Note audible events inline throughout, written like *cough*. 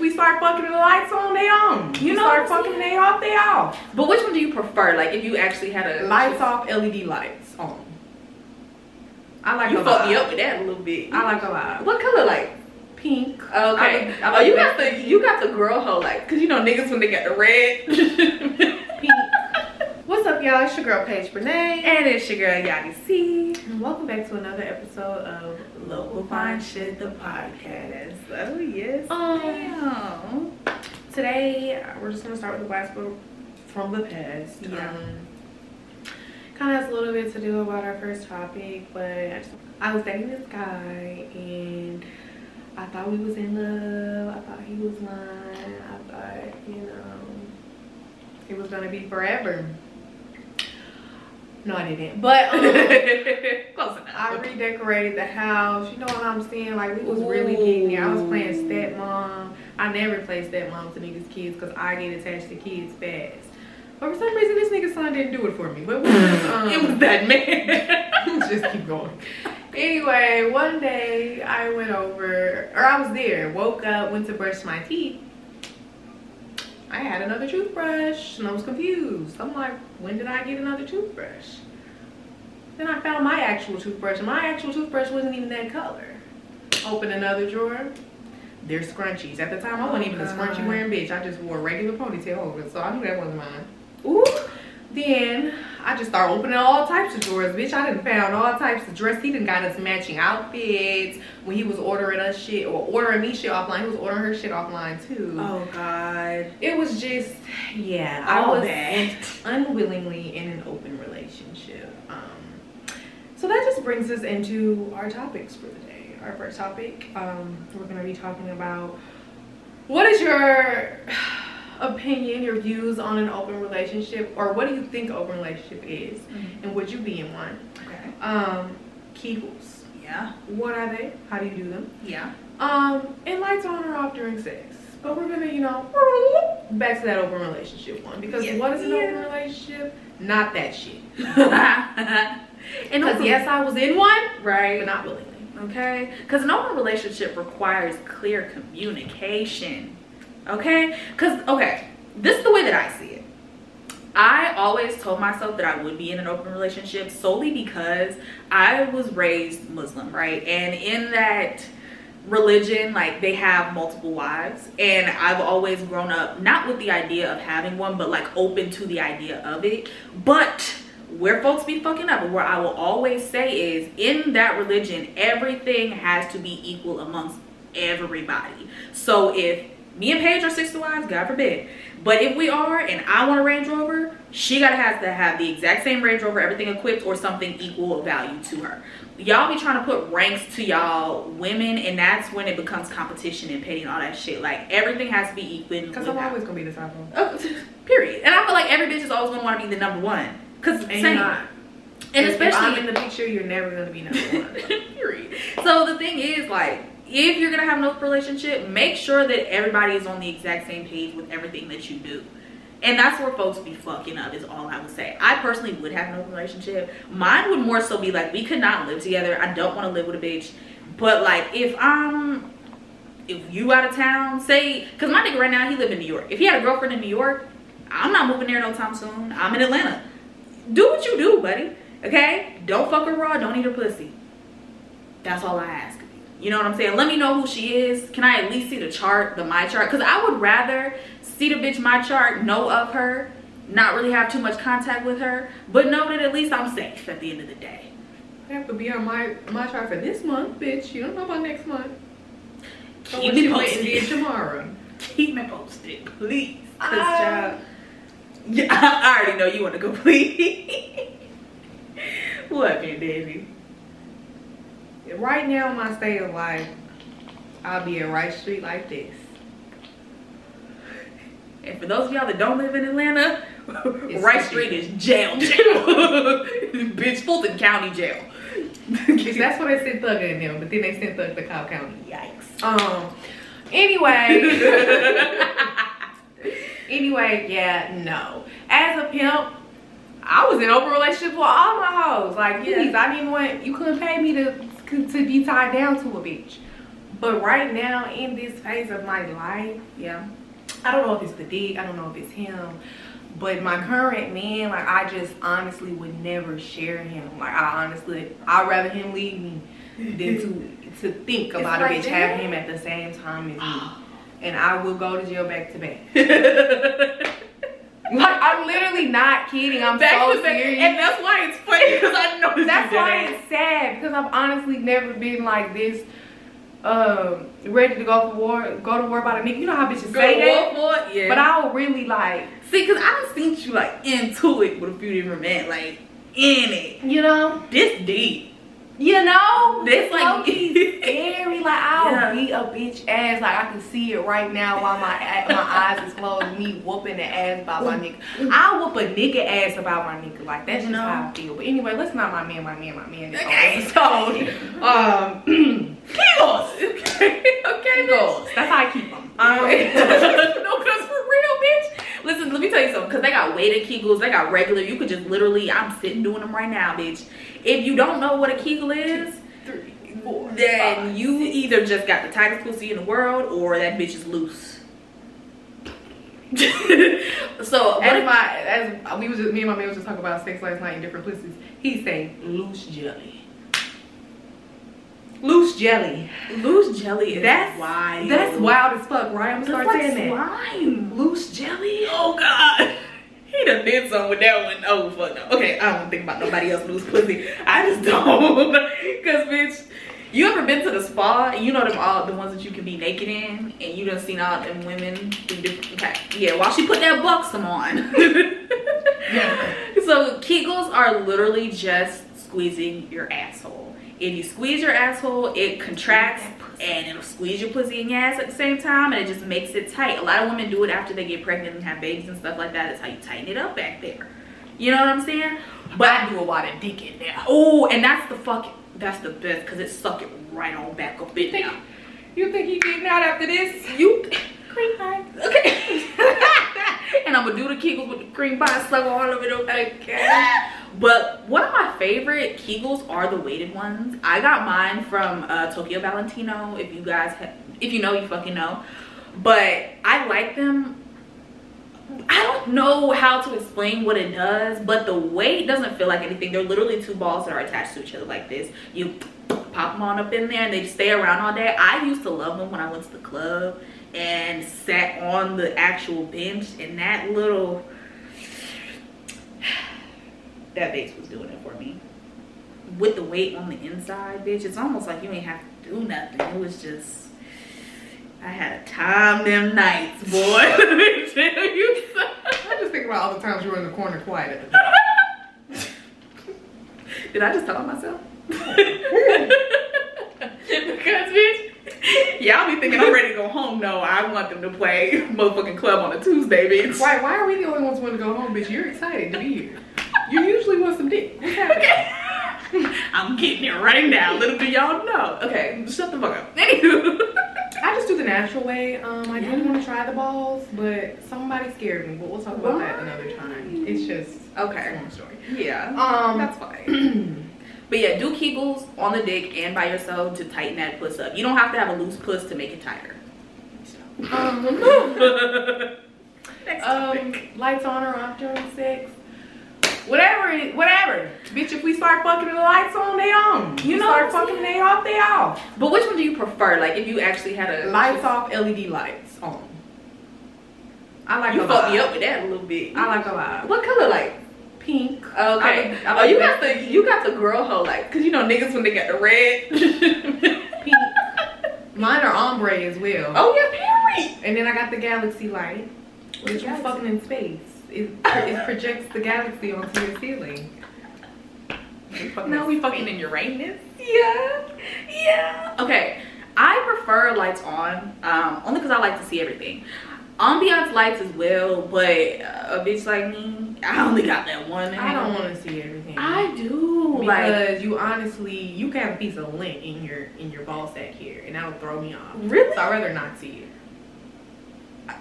if we start fucking the lights on, they on. You know, start fucking they off, they off. But which one do you prefer? Like if you actually had a lights off, LED lights on. I like. You fucked me up with that a little bit. I like a lot. What color like? Pink. Okay. I would, I oh, you got the you got the girl hoe like, cause you know niggas when they got the red. Pink. *laughs* What's up, y'all? It's your girl Paige Renee. And it's your girl Yadi C. And welcome back to another episode of Local Fine Shit, the podcast. Oh, yes. Um, today, we're just going to start with the blast from the past. Yeah. Um, kind of has a little bit to do about our first topic, but I, just, I was dating this guy and I thought we was in love. I thought he was mine. I thought, you know, it was gonna be forever. No, I didn't. But um, *laughs* close enough. I redecorated the house. You know what I'm saying? Like we was really getting it. I was playing stepmom. I never play stepmom to niggas' kids because I get attached to kids fast. But for some reason, this nigga's son didn't do it for me. But *laughs* um, it was that man. *laughs* just keep going. Anyway, one day I went over, or I was there, woke up, went to brush my teeth. I had another toothbrush and I was confused. I'm like, when did I get another toothbrush? Then I found my actual toothbrush and my actual toothbrush wasn't even that color. Open another drawer. There's scrunchies. At the time, I wasn't even a oh, scrunchie wearing bitch. I just wore a regular ponytail over it, so I knew that wasn't mine. Ooh. Then I just started opening all types of drawers, bitch. I didn't found all types of dresses. He didn't got us matching outfits when he was ordering us shit or ordering me shit offline. He was ordering her shit offline too. Oh God. It was just yeah. All I was that. unwillingly in an open relationship. Um, so that just brings us into our topics for the day. Our first topic, um, we're gonna be talking about what is your opinion, your views on an open relationship, or what do you think open relationship is, Mhm. and would you be in one? Okay. Um, Kegels. Yeah. What are they? How do you do them? Yeah. Um, and lights on or off during sex. But we're gonna, you know, *laughs* back to that open relationship one because Yeah. what is an open relationship? Not that shit. *laughs* and Because yes, I was in one, right. but not willingly. okay because an open relationship requires clear communication okay? Because okay this is the way that i see it. I always told myself that i would be in an open relationship solely because i was raised muslim right? And in that religion like they have multiple wives. And i've always grown up not with the idea of having one but like open to the idea of it. But where folks be fucking up where I will always say is in that religion, everything has to be equal amongst everybody. So if me and Paige are sister wives, God forbid. But if we are and I want a Range Rover, she gotta have to have the exact same Range Rover, everything equipped, or something equal value to her. Y'all be trying to put ranks to y'all women, and that's when it becomes competition and petty and all that shit. Like everything has to be equal. Because I'm always gonna be the top one. Oh, *laughs* period. And I feel like every bitch is always gonna want to be the number one. Cause And same. you're not. And If- especially if I'm in the picture, you're never gonna be number one. *laughs* period. So the thing is, like, if you're gonna have an open relationship, make sure that everybody is on the exact same page with everything that you do. And that's where folks be fucking up, is all I would say. I personally would have an open relationship. Mine would more so be like, we could not live together. I don't want to live with a bitch. But like, if I'm, if you out of town, say, cause my nigga right now, he live in New York. If he had a girlfriend in New York, I'm not moving there no time soon. I'm in Atlanta. Do what you do, buddy. Okay? Don't fuck her raw. Don't eat her pussy. That's all I ask. You. Know what I'm saying? Let me know who she is. Can I at least see the chart, the MyChart? Because I would rather see the bitch MyChart, know of her, not really have too much contact with her, but know that at least I'm safe at the end of the day. I have to be on my MyChart for this month, bitch. You don't know about next month. Keep me you waiting to get posted. tomorrow. Keep me posted, please. Cause *laughs* child, yeah, I already know you want to go, please. what, man, Daisy? Right now, my state of life, I'll be in Rice Street like this. And for those of y'all that don't live in Atlanta, It's Rice. Street is jail, jail. *laughs* Bitch, Fulton County jail. That's what they sent Thugger in them, but then they sent Thug to Cobb County. Yikes. Um. Anyway. *laughs* anyway, yeah, no. As a pimp, I was in open relationships with all my hoes. Like, please, I didn't want you couldn't pay me to to be tied down to a bitch. But right now, in this phase of my life, Yeah. I don't know if it's the dick, I don't know if it's him, but my current man, like I just honestly would never share him. Like I honestly, I'd rather him leave me than to to think about a right bitch having him at the same time as me. *gasps* And I will go to jail back to back. *laughs* Like I'm literally not kidding. I'm Back so serious. And that's why it's funny because I know That's why it's sad because I've honestly never been like this, um, ready to go for war, go to war about a nigga. You know how bitches Go say that, war for it, yeah. but I'll really like, see, cause I done seen you like into it with a few different men, like in it. you know, This deep. You know, This like *laughs* scary. Like I'll Yeah. beat a bitch ass. Like I can see it right now while my my eyes is closed. Me whooping the ass about my nigga. I whoop a nigga ass about my nigga. Like that's just No. how I feel. But anyway, let's not my man, my man, my man. Okay. episode. Um, *laughs* Kegels. *laughs* Okay. Okay. Goals. That's how I keep them. Um, no, cause for real, bitch. Listen, let me tell you something. Cause they got weighted Kegels, they got regular. You could just literally, I'm sitting doing them right now, bitch. If you don't know what a Kegel is, Three, four, then five, you six. either just got the tightest pussy in the world, or that bitch is loose. *laughs* so, As what my as we was just, me and my man was just talking about sex last night in different pussies. He's saying loose jelly. Loose jelly. loose jelly is That's wild. That's wild as fuck, right? I'm gonna start like saying that. slime. Loose jelly. Oh God. *laughs* He done did something with that one. Oh fuck no. Okay, I don't think about nobody else loose pussy. I just *laughs* don't. Cause bitch, you ever been to the spa? You know them all the ones that you can be naked in, and you done seen all them women. Okay, yeah. While she put that buxom on. Yeah. *laughs* So Kegels are literally just squeezing your asshole. If you squeeze your asshole, it contracts and it'll squeeze your pussy and your ass at the same time and it just makes it tight. A lot of women do it after they get pregnant and have babies and stuff like that. It's how you tighten it up back there. You know what I'm saying? But I do a lot of dick in there. Oh, and that's the fucking that's the best because it suck it right on back up in there. You think he getting out after this? You cream pie. Okay. *laughs* and I'm gonna do the Kegels with the cream pie, suck all of it, okay? But one of my favorite Kegels are the weighted ones. I got mine from uh, Tokyo Valentino. If you guys, ha- if you know, you fucking know. But I like them. I don't know how to explain what it does, but the weight doesn't feel like anything. They're literally two balls that are attached to each other like this. You pop them on up in there and they stay around all day. I used to love them when I went to the club and sat on the actual bench and that little that bitch was doing it for me. With the weight on the inside bitch it's almost like you ain't have to do nothing. It was just i had a time them nights boy. *laughs* Let me tell you I just think about all the times you were in the corner quiet at the time. *laughs* did i just tell myself? *laughs* Because bitch y'all be thinking i'm ready to go home. No i want them to play motherfucking club on a tuesday bitch. Why, why are we the only ones who want to go home, bitch? You're excited to be here. You usually want some dick. Happening? *laughs* I'm getting it right now. Little do y'all know. Okay, shut the fuck up. Anywho. *laughs* I just do the natural way. Um, I didn't want to try the balls, but somebody scared me. But we'll talk about that another time. It's just a Okay. long story. Yeah. Um, That's fine. *clears throat* but yeah, do Kegels on the dick and by yourself to tighten that puss up. You don't have to have a loose puss to make it tighter. um, *laughs* Next um, lights on or off during sex. Whatever, whatever. Bitch, if we start fucking the lights on, they on. You know start fucking they off, they off. But which one do you prefer? Like if you actually had a Lights off, LED lights on. I like You fucked me up with that a little bit. I like a lot. What color light? Pink. Okay. I like- I oh, you got that. the you got the girl hoe like, cause you know niggas when they got the red. Pink. Mine are ombre as well. oh yeah, period. And then I got the galaxy light, which is fucking in space. It, it projects the galaxy onto your ceiling. We fucking No, in we fucking in Uranus. Yeah, yeah. Okay, I prefer lights on, um, only because I like to see everything. Ambiance lights as well, but a bitch like me, I only got that one. I don't want to see everything. I do. like, because you honestly, you can have a piece of lint in your in your ball sack here, and that'll throw me off. really? So I'd rather not see it.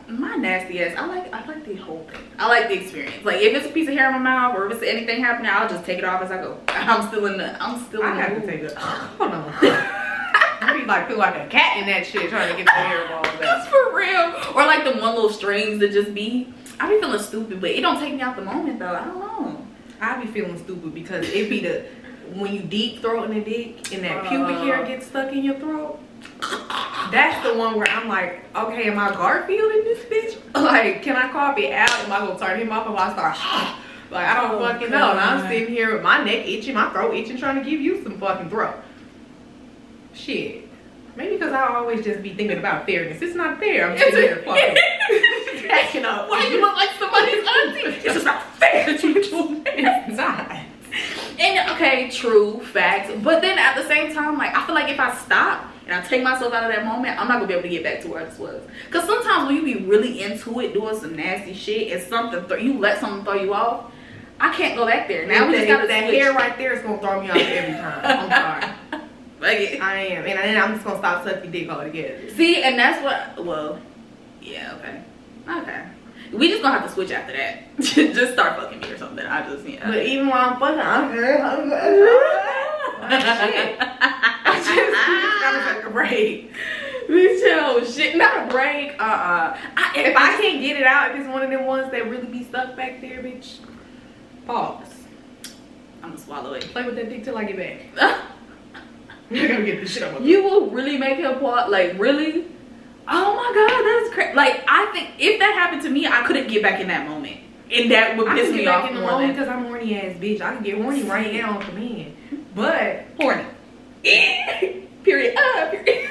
My nasty ass. I like I like the whole thing. I like the experience. Like if it's a piece of hair in my mouth or if it's anything happening, I'll just take it off as I go. *laughs* I'm still in the I'm still in I the have to take it. *laughs* Hold on. *laughs* Breathe like feel like a cat in that shit trying to get the hairballs out. That's for real. Or like the one little strings that just be. I be feeling stupid, but it don't take me out the moment though. I don't know. I be feeling stupid because it be the when you deep throating a dick and that pubic Uh. hair gets stuck in your throat. That's the one where I'm like, okay, am I Garfield in this bitch? *laughs* Like, can I call it out? Am I gonna turn him off if I start? *gasps* Like, I don't Oh, fucking know. And I'm sitting here with my neck itching, my throat itching, trying to give you some fucking throat. Shit. Maybe because I always just be thinking about fairness. It's not fair. I'm sitting here *laughs* fucking stacking up. Why you look like somebody's auntie? *laughs* It's just not fair that you do It's not. And okay, true, facts. But then at the same time, like I feel like if I stop and I take myself out of that moment, I'm not gonna be able to get back to where I just was. Cause sometimes when you be really into it, doing some nasty shit, and something th- you let something throw you off, I can't go back there. Now Now we just gotta that switch. hair right there is gonna throw me off every time. I'm *laughs* sorry. Like, I am, and then I'm just gonna stop sucking dick altogether. see, and that's what. Well, yeah, okay, okay. We just gonna have to switch after that. *laughs* just start fucking me or something. I just yeah. But even while I'm fucking, I'm good. I'm good. *laughs* Shit. I just gotta a break. *laughs* Bitch, oh shit, not a break. Uh uh I, If I can't get it out, if it's one of them ones that really be stuck back there, bitch, pause. I'm gonna swallow it. Play with that dick till I get back. *laughs* *laughs* I gotta get this shit out my You will really make him plot like really? Oh my god, that's crazy. Like I think if that happened to me, I couldn't get back in that moment, and that would I piss me off in the more moment than because I'm horny ass bitch. I can get horny right now on command. But horny. period. Uh, period.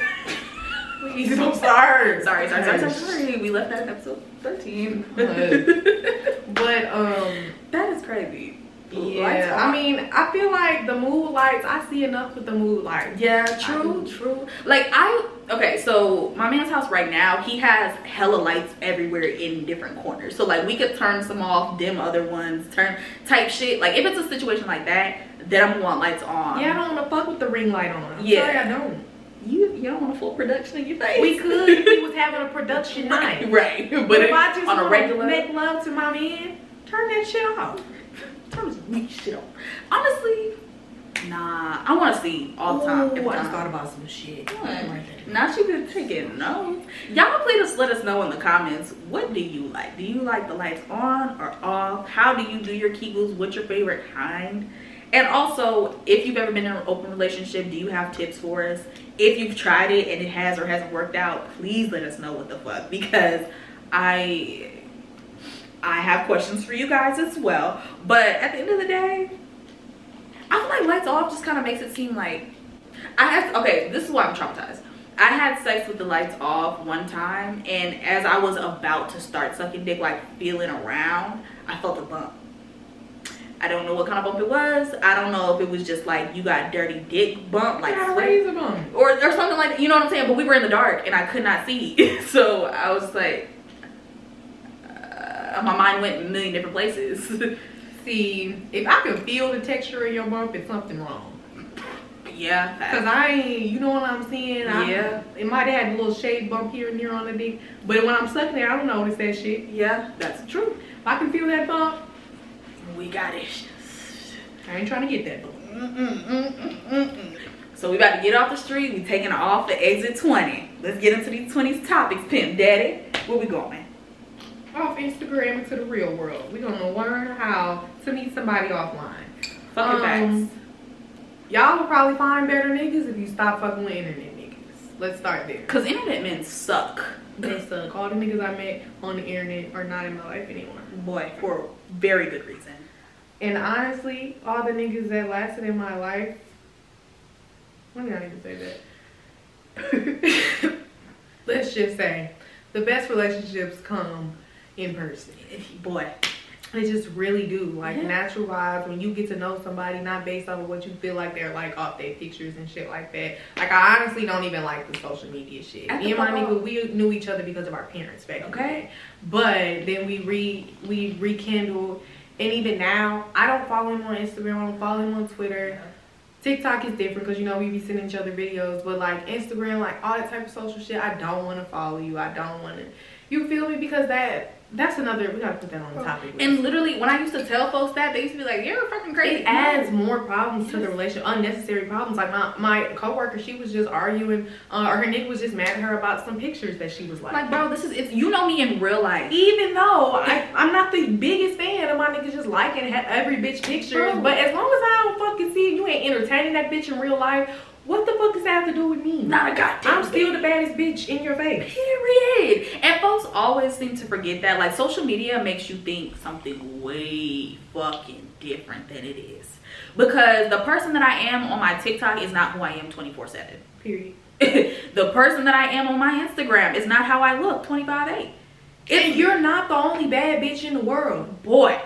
please don't start. Sorry, sorry, sorry, sorry, sorry. We left that in episode thirteen. *laughs* But um, that is crazy. Yeah. I mean, I feel like the mood lights. I see enough with the mood lights. Yeah, true, true. Like I okay, so my man's house right now, he has hella lights everywhere in different corners. So like we could turn some off, dim other ones, turn type shit. Like if it's a situation like that, then I'm gonna want lights on. Yeah, I don't want to fuck with the ring light on. Yeah. sorry, I don't. Don't want a full production in your face. We could if we was having a production *laughs* night. *laughs* right, right. But if I just on a wanna regular make love to my man, turn that shit off. turn this weak shit off. Honestly, nah. I want to see all the time. Ooh, I just thought about some shit. Right. Not you been taking notes. Y'all please let us know in the comments. What do you like? Do you like the lights on or off? How do you do your kegels? What's your favorite kind? And also, if you've ever been in an open relationship, do you have tips for us? If you've tried it and it has or hasn't worked out, please let us know what the fuck because I I have questions for you guys as well. But at the end of the day, I feel like lights off just kind of makes it seem like I have okay, this is why I'm traumatized. I had sex with the lights off one time, and as I was about to start sucking dick, like feeling around, I felt a bump. I don't know what kind of bump it was. I don't know if it was just like you got dirty dick bump, like I got a sweat, razor bump. or or something like that. you know what I'm saying. But we were in the dark, and I could not see, *laughs* so I was like, uh, my mind went a million different places. *laughs* See, if I can feel the texture of your bump, it's something wrong. yeah, Cause I ain't, you know what I'm saying? I, Yeah. It might have had a little shade bump here and there on the dick, but when I'm sucking it, I don't notice that shit. yeah, that's true. If I can feel that bump, We got issues. I ain't trying to get that. So we about to get off the street. We taking off the exit 20. Let's get into these 20s topics, Pimp Daddy. Where we going? Off Instagram into the real world. We're gonna learn how to meet somebody offline. Fucking Um, facts. Y'all will probably find better niggas if you stop fucking with internet niggas. Let's start there. Cause internet men suck. They suck. All the niggas I met on the internet are not in my life anymore. Boy, for very good reason. And honestly, all the niggas that lasted in my life, let me not even say that. *laughs* Let's just say the best relationships come in person. Boy. They just really do. Like Yeah. natural vibes when you get to know somebody, not based off of what you feel like they're like off their pictures and shit like that. Like I honestly don't even like the social media shit. At Me and my nigga, we knew each other because of our parents back Okay. But then we re we rekindled and even now, I don't follow him on Instagram, I don't follow him on Twitter. TikTok is different because you know we be sending each other videos, but like Instagram, like all that type of social shit, I don't want to follow you. I don't want to. You feel me? Because that that's another. We gotta put that on the topic. list. And literally, when I used to tell folks that, they used to be like, "You're fucking crazy." it adds more problems to the relationship, unnecessary problems. Like my my coworker, she was just arguing, uh, or her nigga was just mad at her about some pictures that she was like. Like, bro, this is it's you know me in real life. Even though I, I'm not the biggest fan of my niggas just liking ha- every bitch pictures, but as long as I don't fucking see you ain't entertaining that bitch in real life, what the fuck does that have to do with me? Not a goddamn I'm still the baddest bitch in your face. Period. And folks always seem to forget that. Like social media makes you think something way fucking different than it is. Because the person that I am on my TikTok is not who I am 24-7. Period. *laughs* the person that I am on my Instagram is not how I look 25-8. And you're not the only bad bitch in the world. Boy,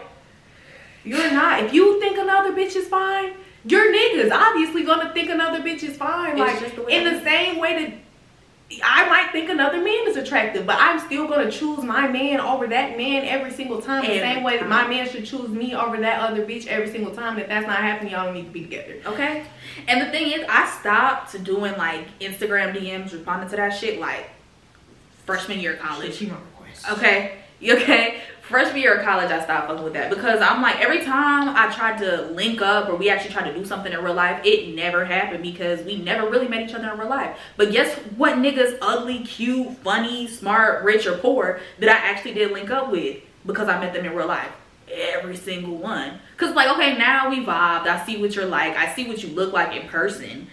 You're not. If you think another bitch is fine, your niggas obviously gonna think another bitch is fine. It's like just the way in it the is. same way that I might think another man is attractive, but I'm still gonna choose my man over that man every single time. The same way that my man should choose me over that other bitch every single time. If that's not happening, y'all don't need to be together. okay? And the thing is, I stopped doing like Instagram DMs, responding to that shit like freshman year of college. She my request. Okay. Okay? Freshman year of college, I stopped fucking with that because I'm like, every time I tried to link up or we actually tried to do something in real life, it never happened because we never really met each other in real life. But guess what niggas, ugly, cute, funny, smart, rich, or poor, that I actually did link up with because I met them in real life? Every single one. Because, like, okay, now we vibed. I see what you're like. I see what you look like in person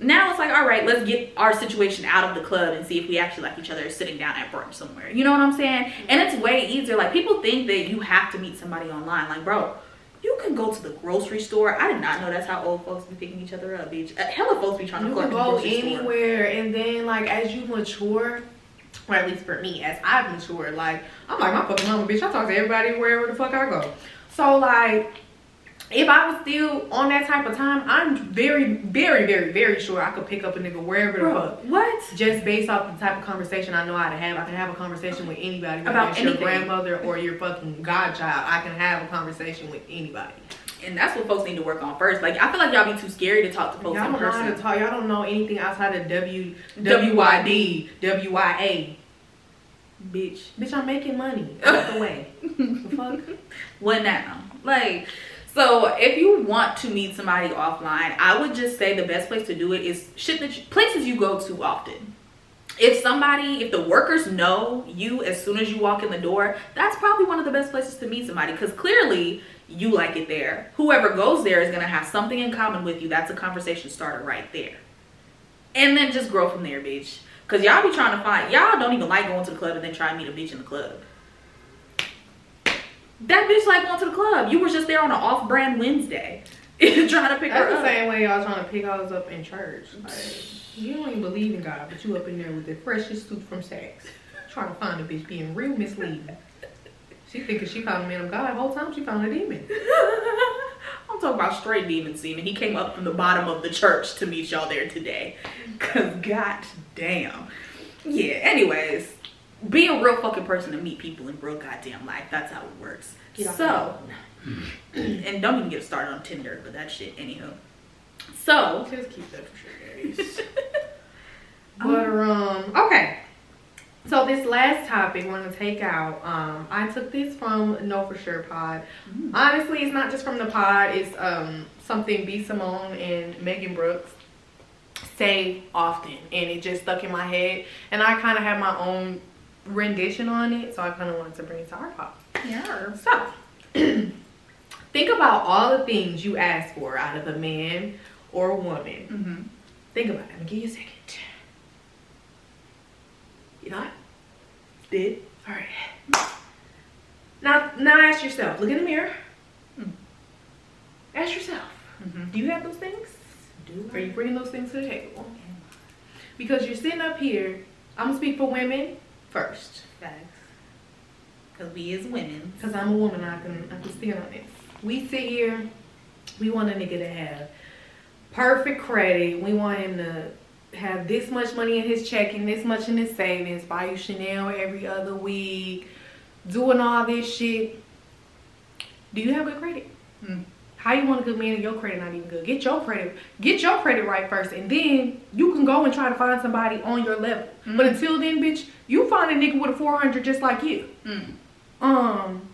now it's like all right let's get our situation out of the club and see if we actually like each other sitting down at brunch somewhere you know what i'm saying and it's way easier like people think that you have to meet somebody online like bro you can go to the grocery store i did not know that's how old folks be picking each other up bitch Uh, hella folks be trying to You flirt can go grocery store. anywhere, and then like as you mature, or at least for me, as I've matured, like I'm like my fucking mama, bitch. I talk to everybody wherever the fuck I go. So like, if I was still on that type of time, I'm very, very, very, very sure I could pick up a nigga wherever the fuck. what Just based off the type of conversation I know how to have, I can have a conversation with anybody. About it's anything. your grandmother or your fucking godchild, I can have a conversation with anybody. and that's what folks need to work on first like i feel like y'all be too scary to talk to folks Y'all in don't know how to person talk. Y'all don't know anything outside of W, WYD. WYD, WYA. bitch Bitch, I'm making money. Out the way. the fuck? what now? Like, so if you want to meet somebody offline, I would just say the best place to do it is shit that you, places you go to often. If somebody, if the workers know you as soon as you walk in the door, that's probably one of the best places to meet somebody because clearly you like it there. Whoever goes there is gonna have something in common with you. That's a conversation starter right there. And then just grow from there, bitch. Cause y'all be trying to find y'all don't even like going to the club and then try to meet a bitch in the club. That bitch like going to the club. You were just there on an off-brand Wednesday, *laughs* trying to pick her That's the up. same way y'all trying to pick hoes up in church. Like, you don't even believe in God, but you up in there with the freshest suit from Saks. Trying to find a bitch being real misleading. She thinking she found a man of God. The whole time she found a demon. *laughs* I'm talking about straight demon semen. He came up from the bottom of the church to meet y'all there today. Cause god damn. Yeah, anyways. Be a real fucking person to meet people in real goddamn life. That's how it works. So, *clears throat* and don't even get started on Tinder, but that shit, anywho. So, Just keep that for sure, guys. *laughs* but um, okay. So this last topic we're gonna take out. Um, I took this from No For Sure Pod. Mm. Honestly, it's not just from the pod. It's um something B Simone and Megan Brooks say often, and it just stuck in my head. And I kind of have my own rendition on it, so I kind of wanted to bring it to our pod. yeah. So, *clears throat* think about all the things you ask for out of a man or a woman. Mm-hmm. Think about it. I'm gonna give you a second. You what? Did? Alright. Now now ask yourself, look in the mirror. Mm. Ask yourself, Mm-hmm. do you have those things? Do Are you bringing those things to the table? Because you're sitting up here, I'm gonna speak for women first. Facts. Cause we as women. Because I'm a woman, I can I can stand on this. We sit here, we want a nigga to have perfect credit. We want him to have this much money in his checking, this much in his savings, buy you Chanel every other week, doing all this shit. Do you have good credit? How you want a good man and your credit not even good? Get your credit, get your credit right first, and then you can go and try to find somebody on your level. Mm. But until then, bitch, you find a nigga with a 400 just like you Mm. Um,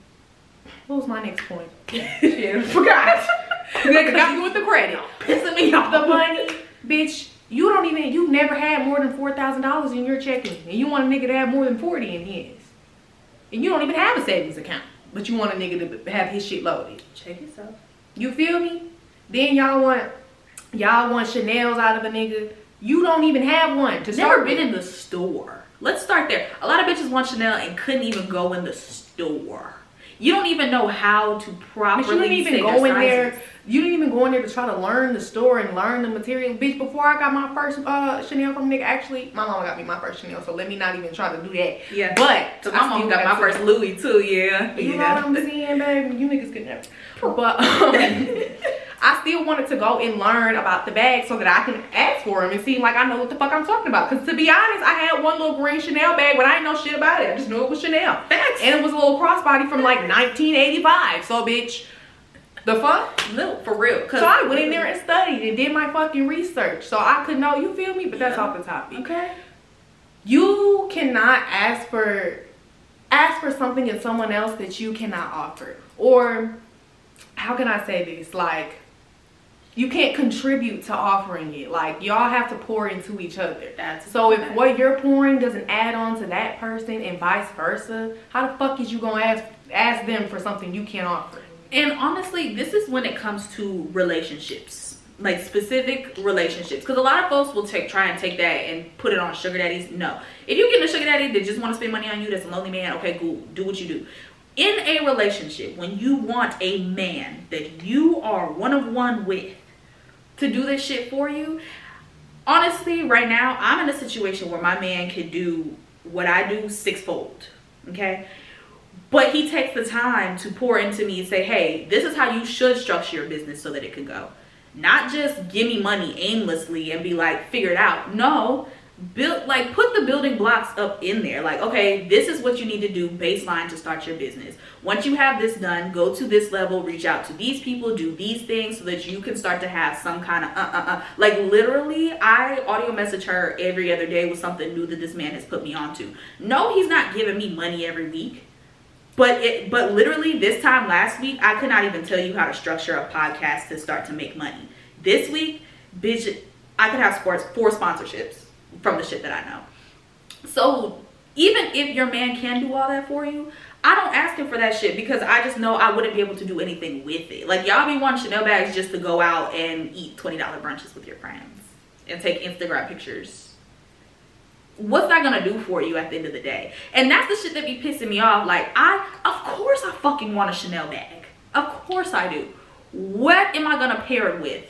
what was my next point? *laughs* Shit, forgot. *laughs* Nigga got you with the *laughs* credit. Pissing me off. The money, bitch. You don't even. You never had more than four thousand dollars in your checking, and you want a nigga to have more than forty in his, and you don't even have a savings account, but you want a nigga to have his shit loaded. Check yourself. You feel me? Then y'all want y'all want Chanel's out of a nigga. You don't even have one to Never start been with. in the store. Let's start there. A lot of bitches want Chanel and couldn't even go in the store. You don't even know how to properly. But you didn't even go in there. You didn't even go in there to try to learn the store and learn the material. Bitch, before I got my first uh, Chanel from nigga, actually, my mama got me my first Chanel, so let me not even try to do that. Yeah. But So my mom still got my first Louis too. Yeah. You know yeah. what I'm saying, baby? You niggas could never. But um, *laughs* I still wanted to go and learn about the bag so that I can ask for them and seem like I know what the fuck I'm talking about. Because to be honest, I had one little green Chanel bag, but I didn't know shit about it. I just knew it was Chanel. Facts. And it was a little crossbody from like 1985. So, bitch, the fuck? No, for real. So I went in there and studied and did my fucking research so I could know. You feel me? But that's Yeah. off the topic Okay. you cannot ask for ask for something in someone else that you cannot offer or how can i say this like you can't contribute to offering it like y'all have to pour into each other That's so if what you're pouring doesn't add on to that person and vice versa how the fuck is you gonna ask ask them for something you can't offer And honestly, this is when it comes to relationships, like specific relationships. Because a lot of folks will take try and take that and put it on sugar daddies. No, if you're getting a sugar daddy that just want to spend money on you, that's a lonely man. Okay, cool, do what you do. In a relationship, when you want a man that you are one of one with to do this shit for you, honestly, right now, I'm in a situation where my man can do what I do sixfold. Okay. But he takes the time to pour into me and say, hey, this is how you should structure your business so that it can go. Not just give me money aimlessly and be like, figure it out. No, build like put the building blocks up in there. Like, okay, this is what you need to do baseline to start your business. Once you have this done, go to this level, reach out to these people, do these things so that you can start to have some kind of uh uh uh. Like literally, I audio message her every other day with something new that this man has put me onto. No, he's not giving me money every week. But it, but literally this time last week, I could not even tell you how to structure a podcast to start to make money. This week, bitch, I could have sports four sponsorships from the shit that I know. So even if your man can do all that for you, I don't ask him for that shit because I just know I wouldn't be able to do anything with it. Like y'all be wanting Chanel bags just to go out and eat twenty dollar brunches with your friends and take Instagram pictures what's that gonna do for you at the end of the day? And that's the shit that be pissing me off. Like, I, of course, I fucking want a Chanel bag. Of course I do. What am I gonna pair it with?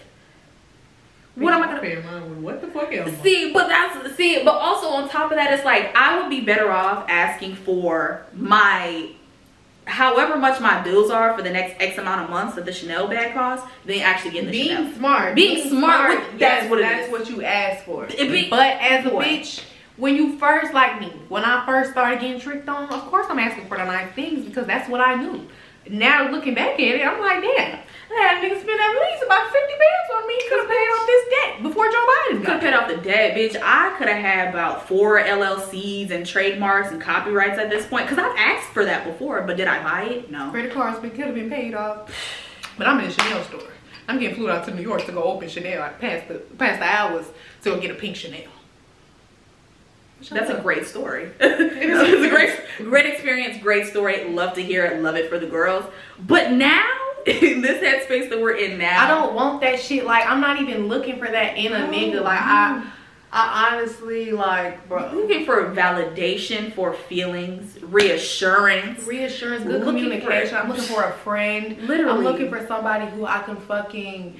What am I gonna pair mine with? What the fuck else? see? But that's see. But also on top of that, it's like I would be better off asking for my. However much my bills are for the next X amount of months that the Chanel bag costs, than actually getting the being Chanel. smart Being smart with- that's yes, what it that's is. what you ask for be- but as a bitch when you first like me when i first started getting tricked on of course i'm asking for the nice things because that's what i knew now looking back at it i'm like damn I had a nigga spend at least about 50 bands on me could have paid off this debt before joe biden Could got have paid off the debt, bitch. I could have had about four LLCs and trademarks and copyrights at this point. Cause I've asked for that before, but did I buy it? No. credit cards could have been paid off but i'm in a chanel store i'm getting flew out to new york to go open chanel I passed the past the hours to go get a pink chanel That's a great story. *laughs* it's *laughs* a great, great experience, great story. Love to hear it. Love it for the girls. But now, in *laughs* this headspace that we're in now, I don't want that shit. Like I'm not even looking for that in a nigga. Like I, I honestly like, bro. looking for validation for feelings, reassurance. Reassurance, good Looking communication. it. I'm looking for a friend. Literally. I'm looking for somebody who I can fucking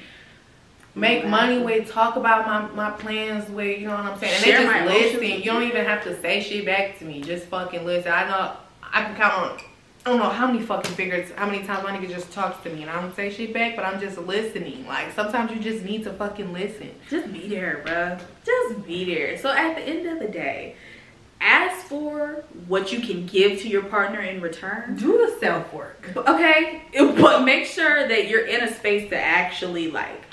make money with, talk about my, my plans with, you know what I'm saying? And Share they my just listen. You don't even have to say shit back to me. Just fucking listen. I know I can count on I don't know how many fucking figures, how many times my nigga just talks to me and I don't say shit back, but I'm just listening. Like sometimes you just need to fucking listen. Just be there, bruh. Just be there. So at the end of the day, ask for what you can give to your partner in return. Do the self work. Okay, but make sure that you're in a space to actually like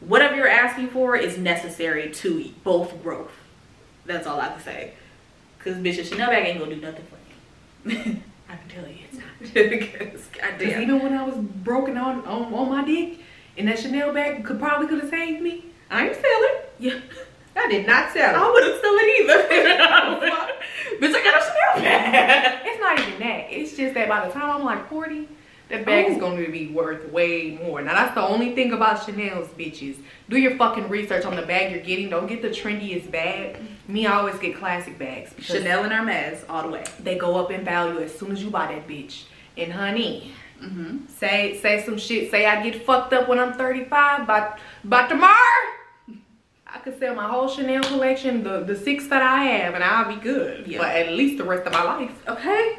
whatever you're asking for is necessary to both growth. That's all I can say. Cause bitch, a Chanel bag ain't gonna do nothing for you. *laughs* I can tell you it's not. *laughs* Because, even when I was broken on, on on my dick, and that Chanel bag could probably could have saved me. I ain't sell it. Yeah. I did not sell it. I wouldn't sell it either. *laughs* Bitch, I got a Chanel bag. It's not even that. It's just that by the time I'm like 40, that bag is Oh. going to be worth way more. Now that's the only thing about Chanel's bitches. Do your fucking research on the bag you're getting. Don't get the trendiest bag. Me, I always get classic bags. Chanel and Hermes all the way. They go up in value as soon as you buy that bitch. And honey, Mm-hmm. say say some shit. Say I get fucked up when I'm 35. By by tomorrow, I could sell my whole Chanel collection, the the six that I have, and I'll be good. Yeah. For at least the rest of my life. Okay.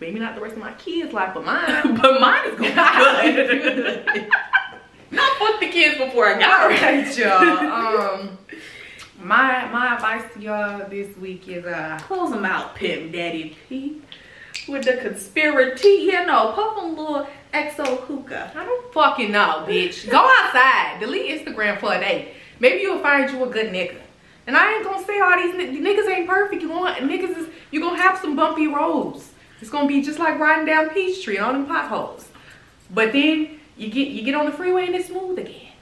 Maybe not the rest of my kids' life, but mine. *laughs* But mine is gonna be *laughs* good. *laughs* Not fuck the kids before I got her. right, y'all. Um, my my advice to y'all this week is uh, Close them out, Pimp Daddy P. With the conspiracy, you know, puff on little exo hookah. I don't fucking know, bitch. Go outside, delete Instagram for a day. Maybe you'll find you a good nigga. And I ain't gonna say all these ni- niggas ain't perfect. You want niggas is you gonna have some bumpy roads. It's gonna be just like riding down Peachtree all them potholes. But then you get you get on the freeway and it's smooth again.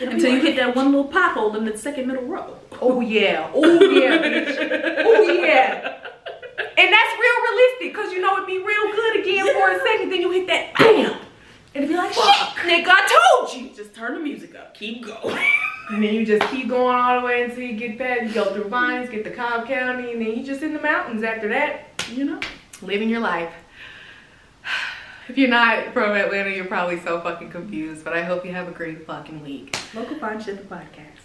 Until you hit that one little pothole in the second middle row. Oh yeah, oh yeah, bitch. Oh yeah. And that's real realistic, cause you know it'd be real good again for a second, then you hit that bam. And it'd be like, shit, Fuck. nigga, I told you. Just turn the music up. Keep going. And then you just keep going all the way until you get past, you go through Vinings, get to Cobb County, and then you just in the mountains after that, you know? Living your life. If you're not from Atlanta, you're probably so fucking confused, but I hope you have a great fucking week. Local Fine Shit, the podcast.